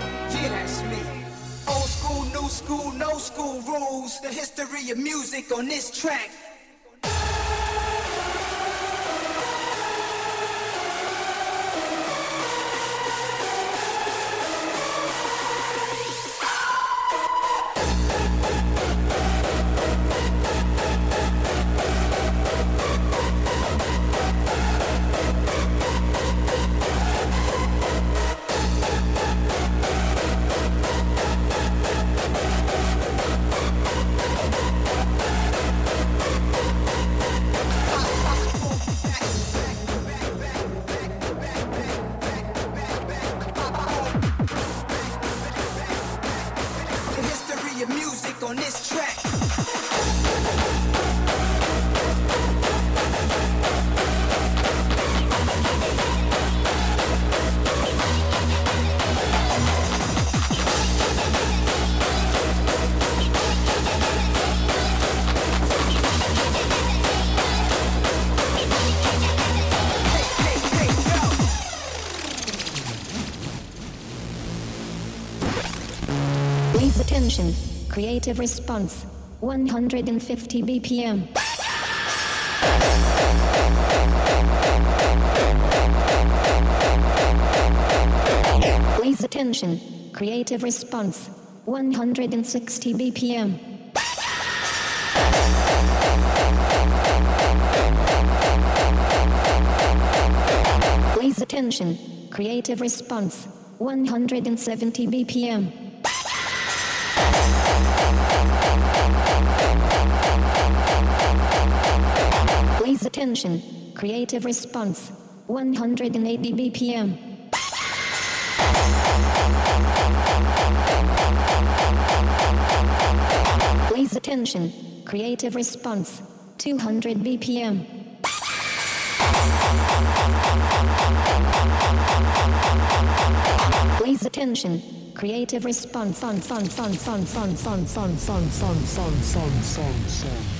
yeah, that's me. Old school, new school, no school rules. The history of music on this track. Creative response. 150 BPM. Please attention. Creative response. 160 BPM. Please attention. Creative response. 170 BPM. Attention. Creative response. 180 BPM. Please attention. Creative response. 200 BPM. Please attention. Creative response on son son son son son son son son son son son son.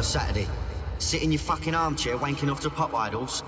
A Saturday? Sit in your fucking armchair wanking off to pop idols?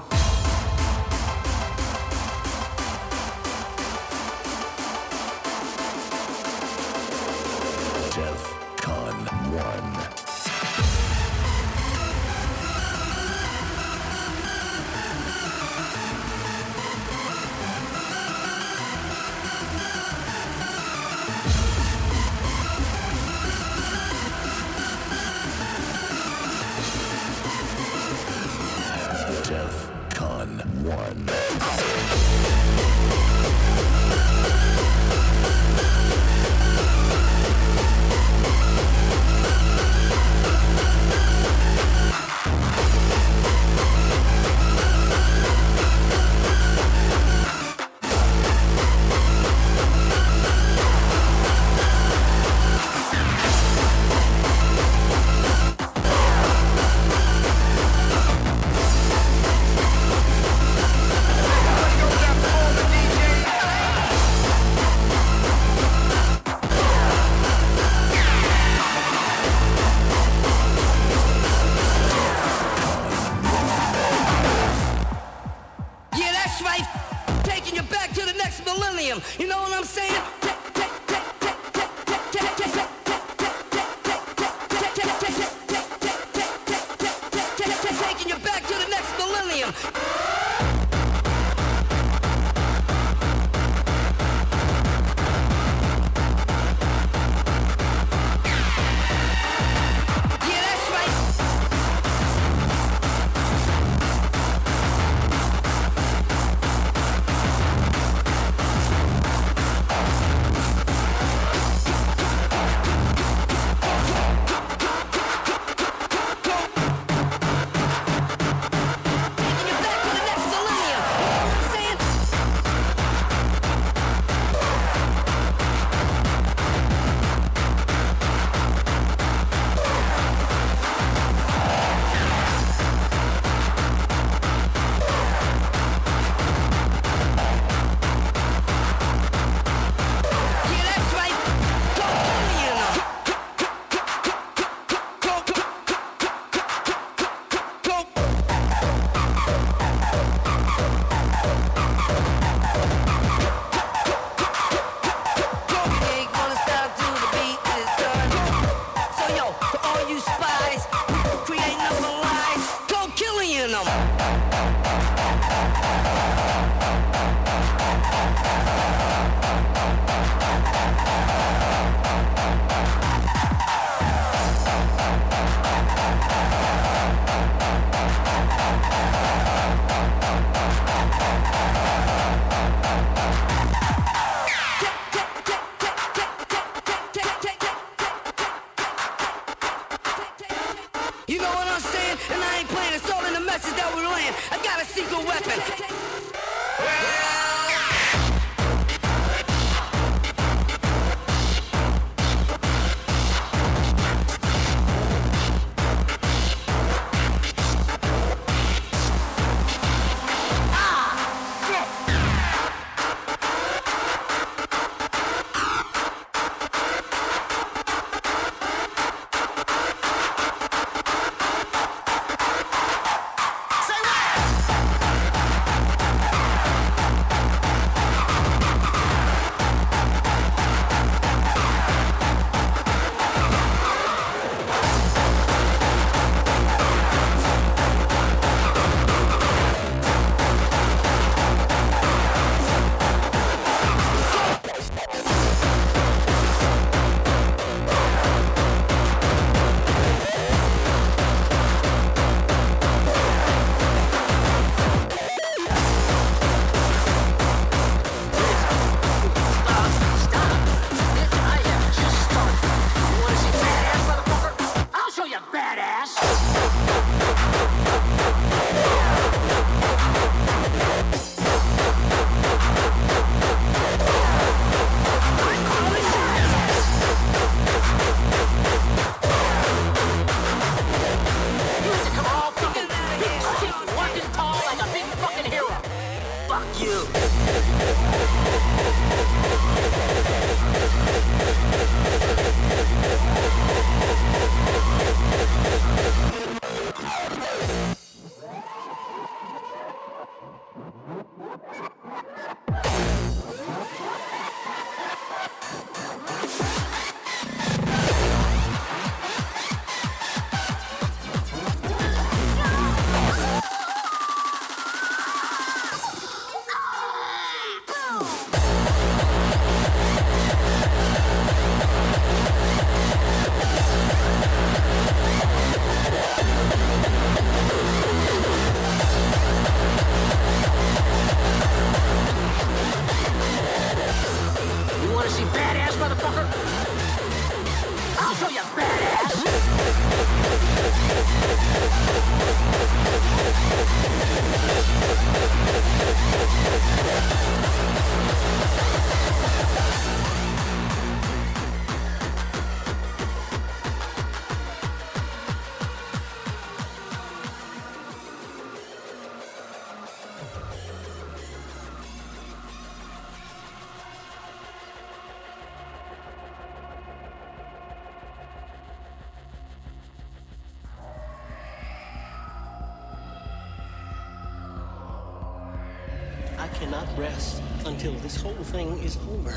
This whole thing is over.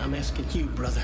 I'm asking you, brother.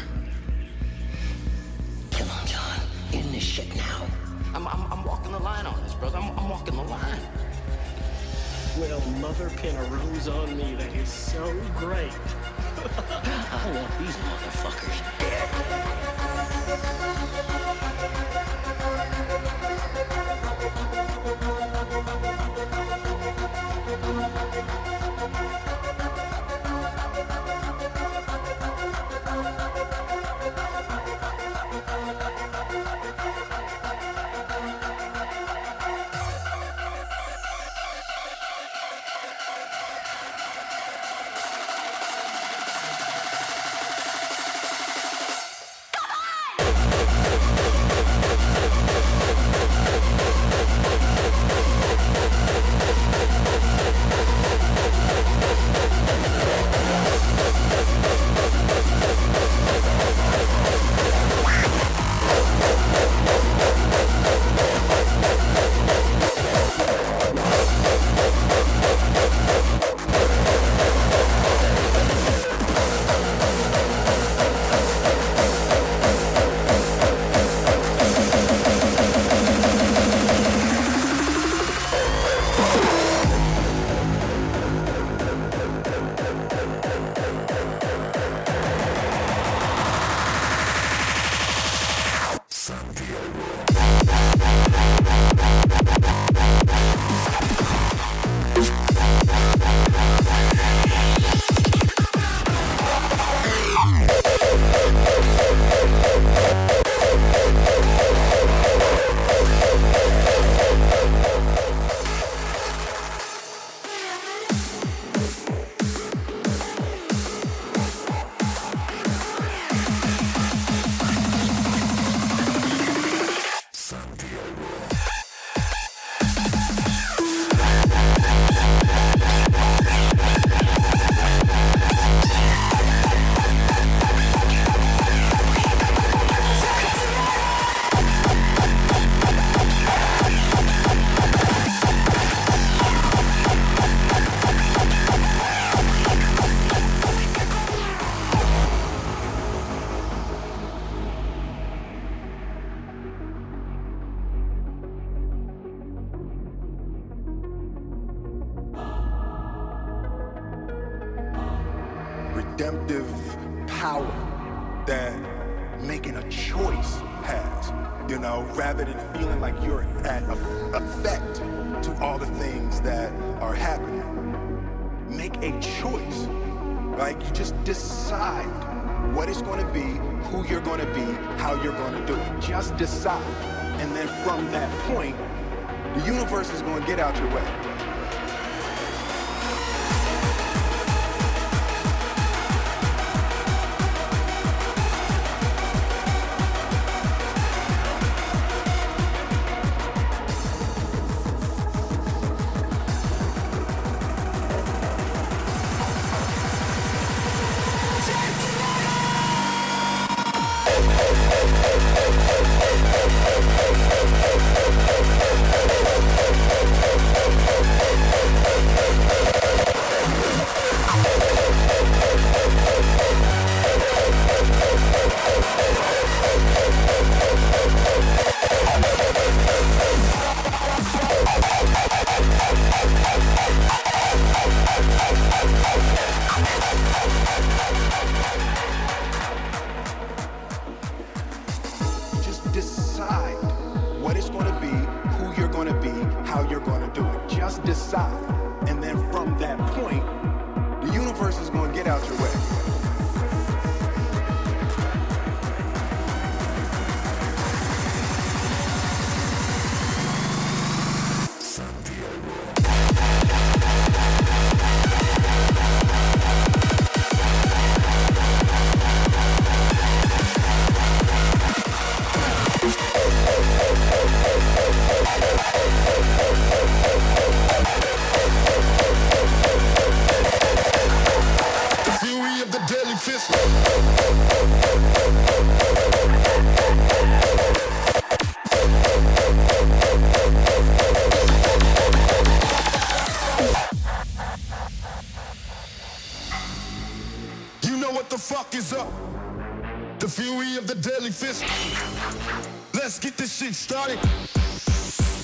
get started.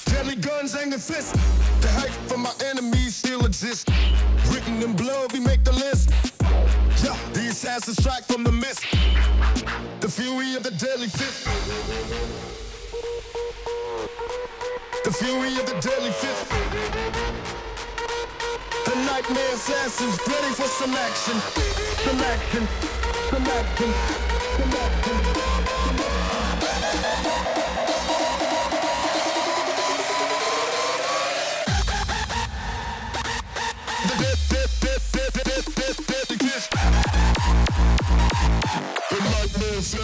Deadly guns, anger fists. The hate for my enemies still exists. Written in blood, we make the list. Yeah, the assassins strike from the mist. The fury of the deadly fist. The fury of the deadly fist. The nightmare assassins ready for some action. Some action. Some action.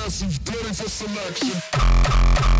massive, dirty for selection.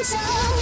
Rhythm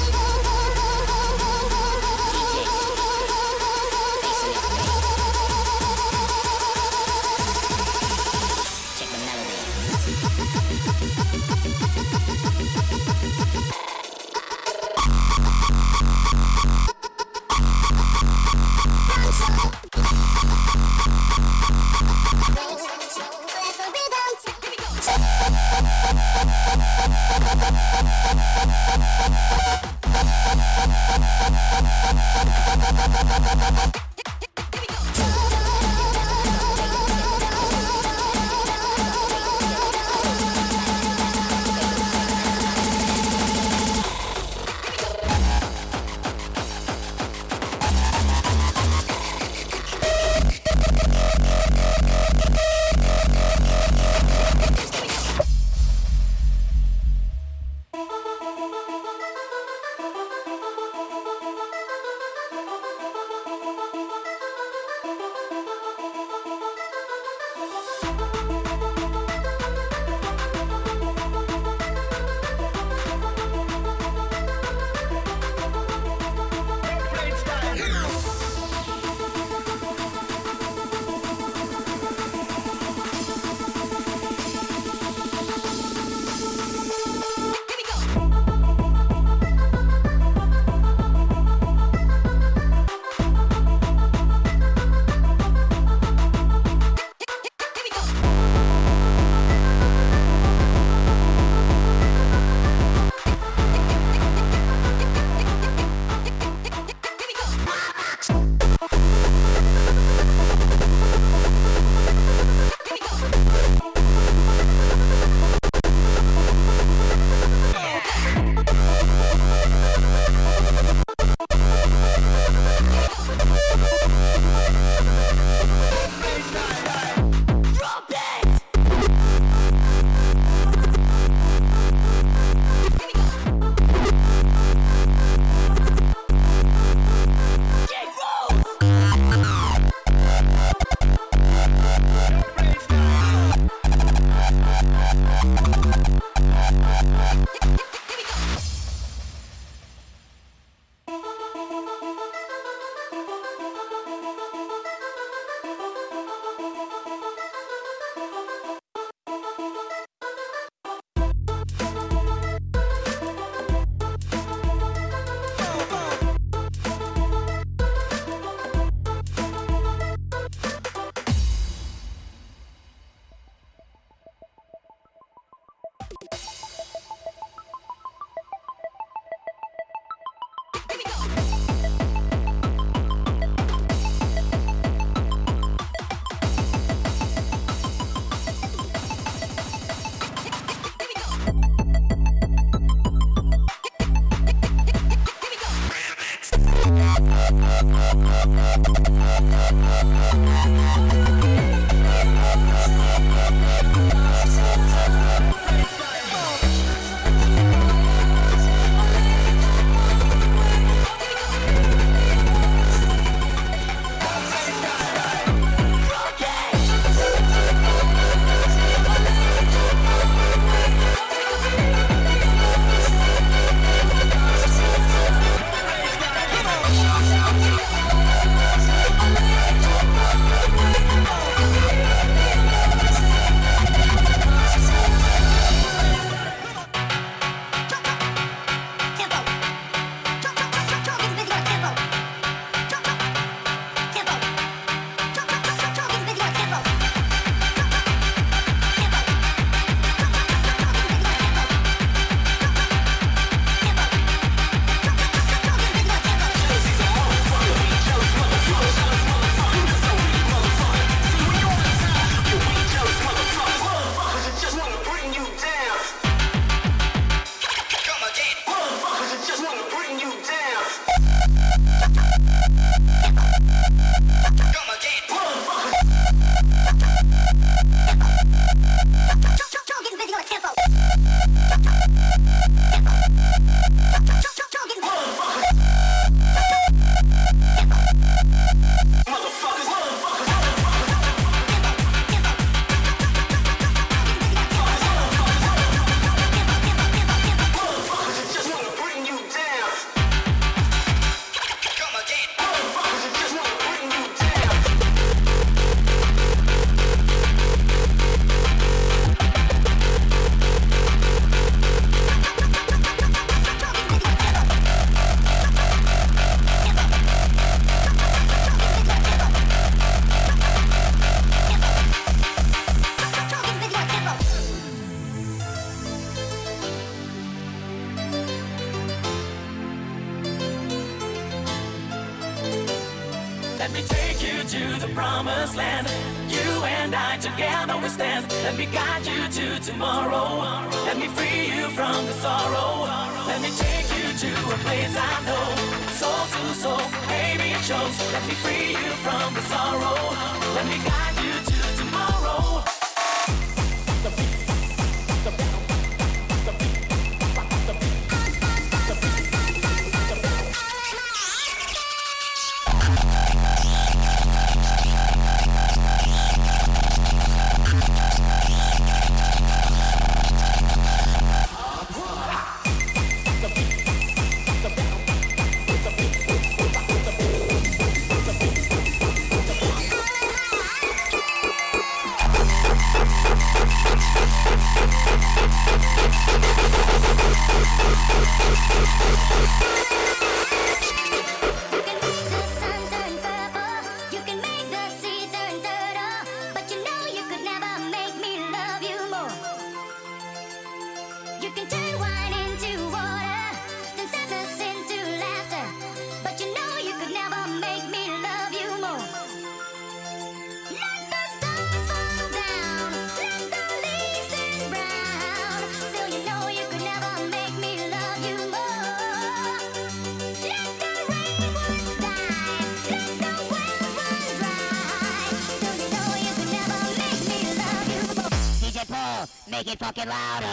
Make it fucking louder.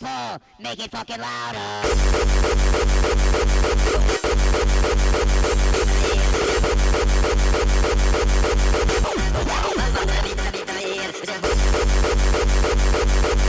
Paul, make it fucking louder. Yeah.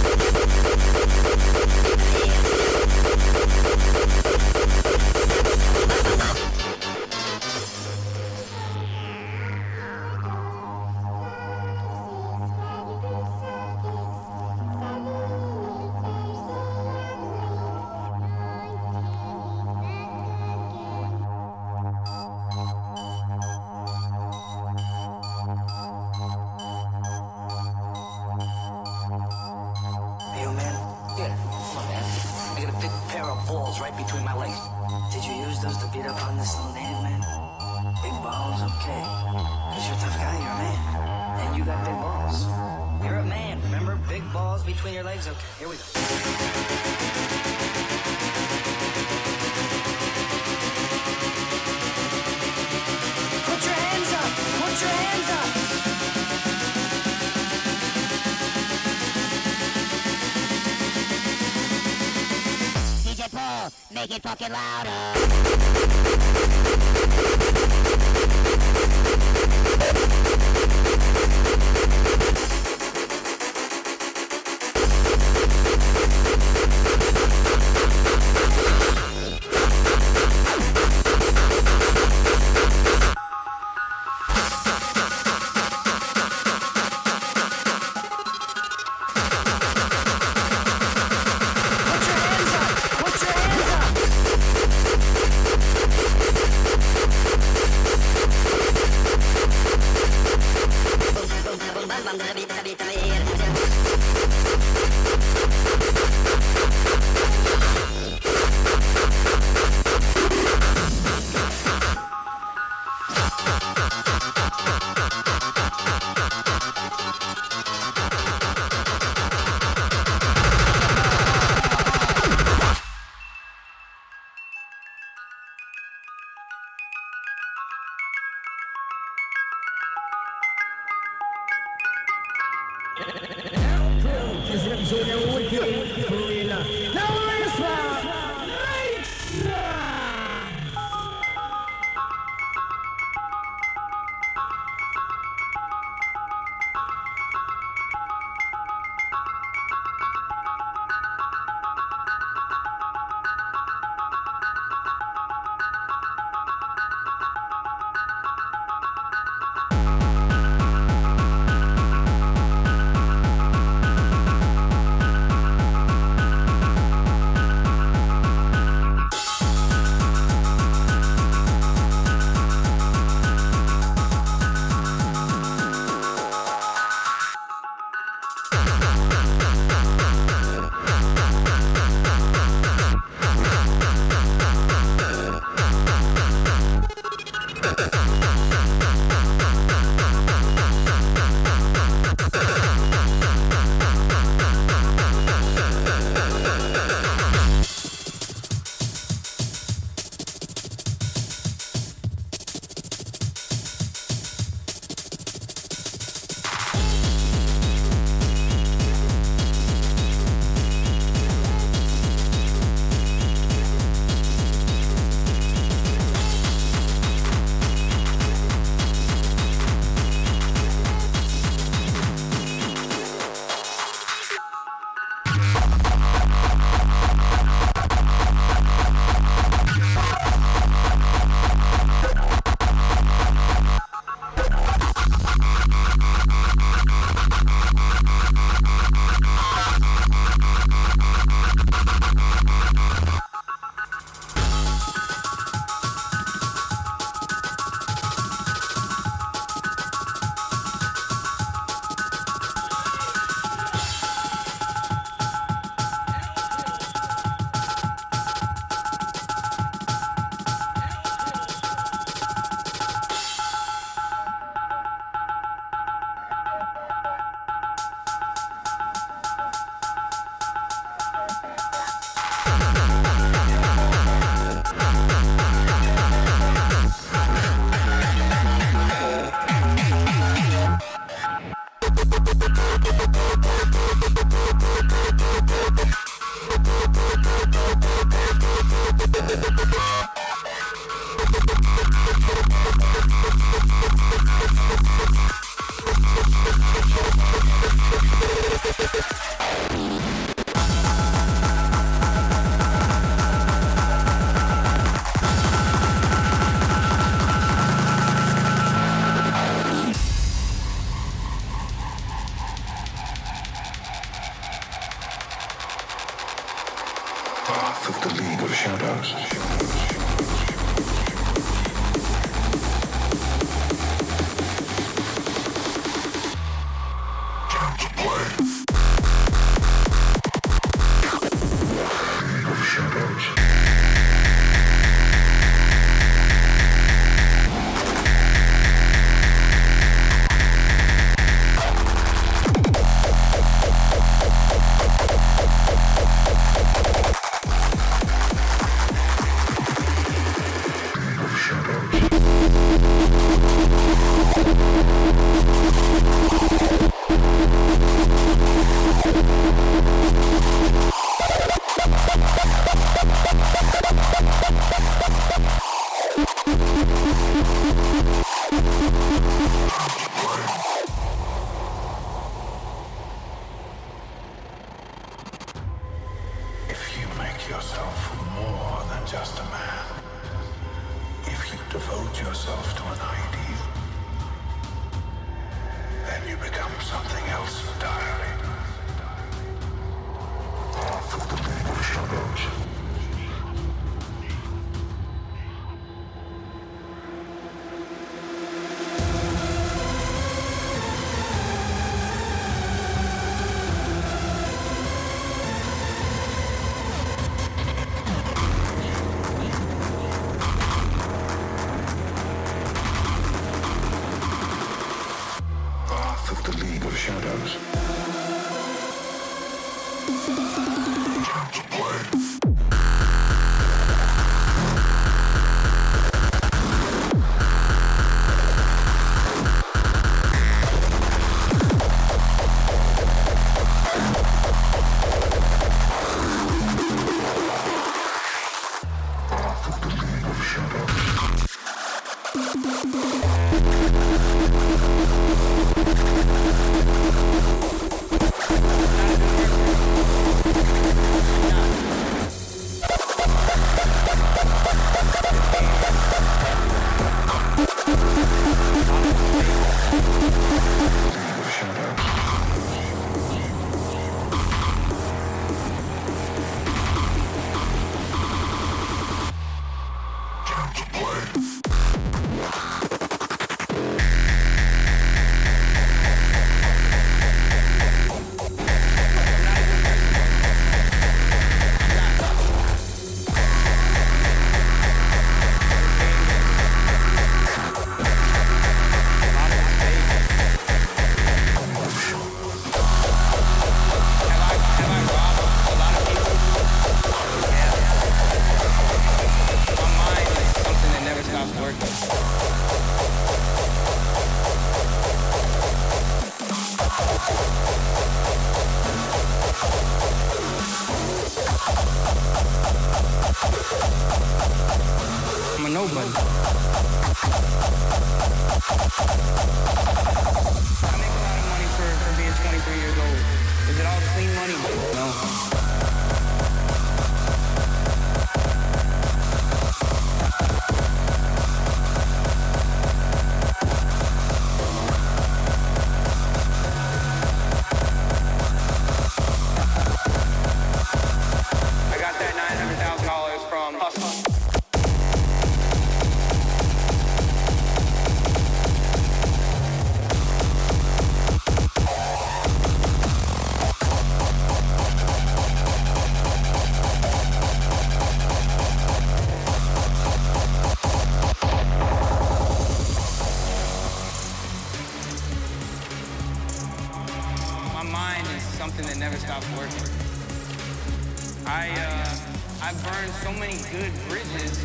Many good bridges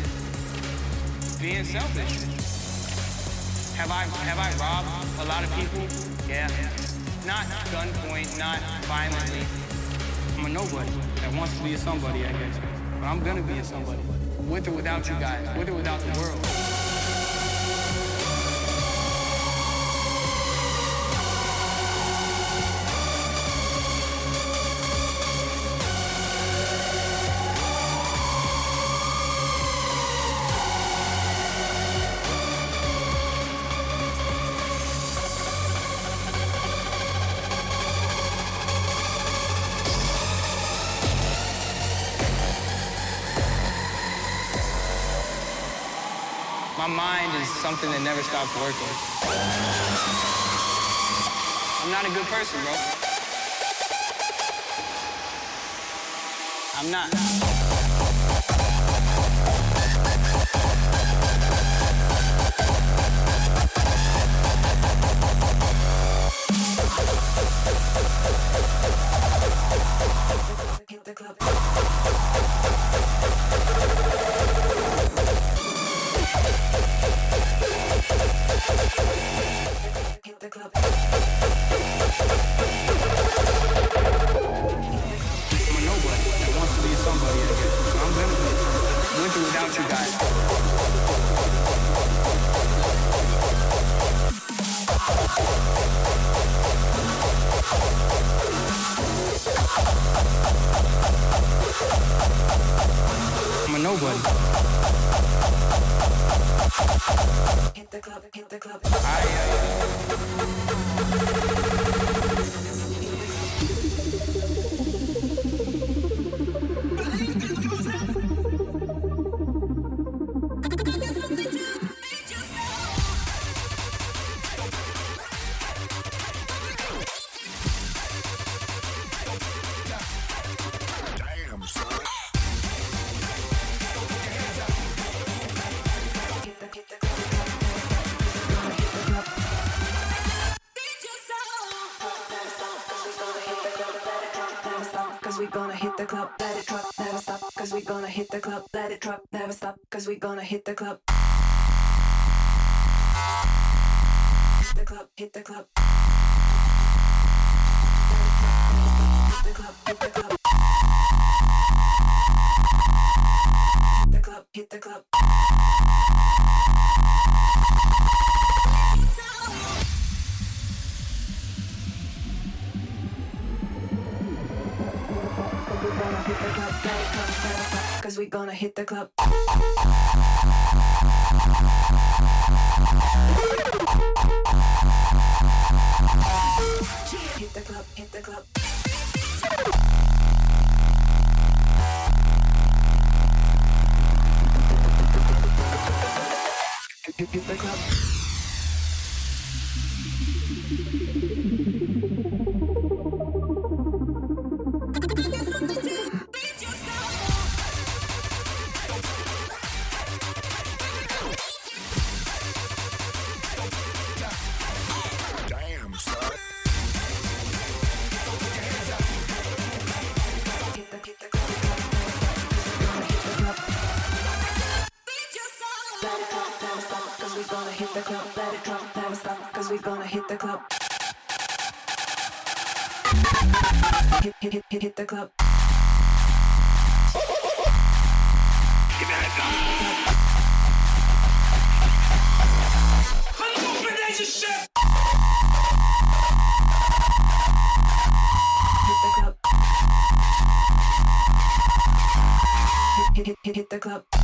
being selfish. Have I have I robbed a lot of people? Yeah. Not gunpoint, not violently. I'm a nobody that wants to be a somebody, I guess. But I'm gonna be a somebody. With or without you guys, with or without the world. Something that never stops working. I'm not a good person, bro. I'm not. We gonna hit the club, let it drop, never stop. Cause we gonna hit the club. Hit the club, hit the club. Hit the club, hit the club. Hit the club, hit the club. Cause we gonna hit the club. Hit the club, hit the club. Hit the club. Hit, hit the club. Hit the club.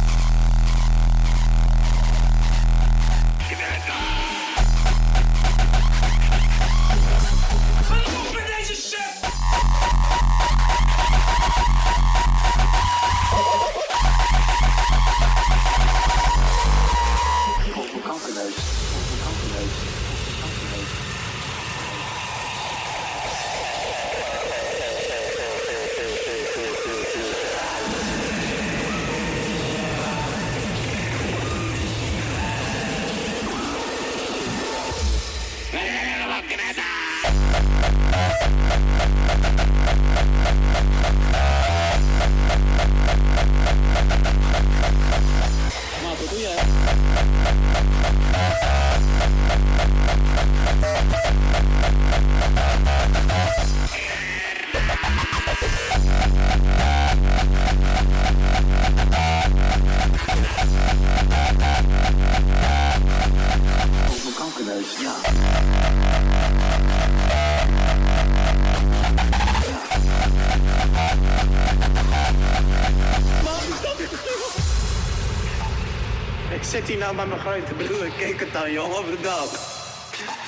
Grote broer. Kijk het dan, de dak.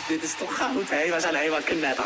Dit is toch goud, hè? We zijn helemaal knetter.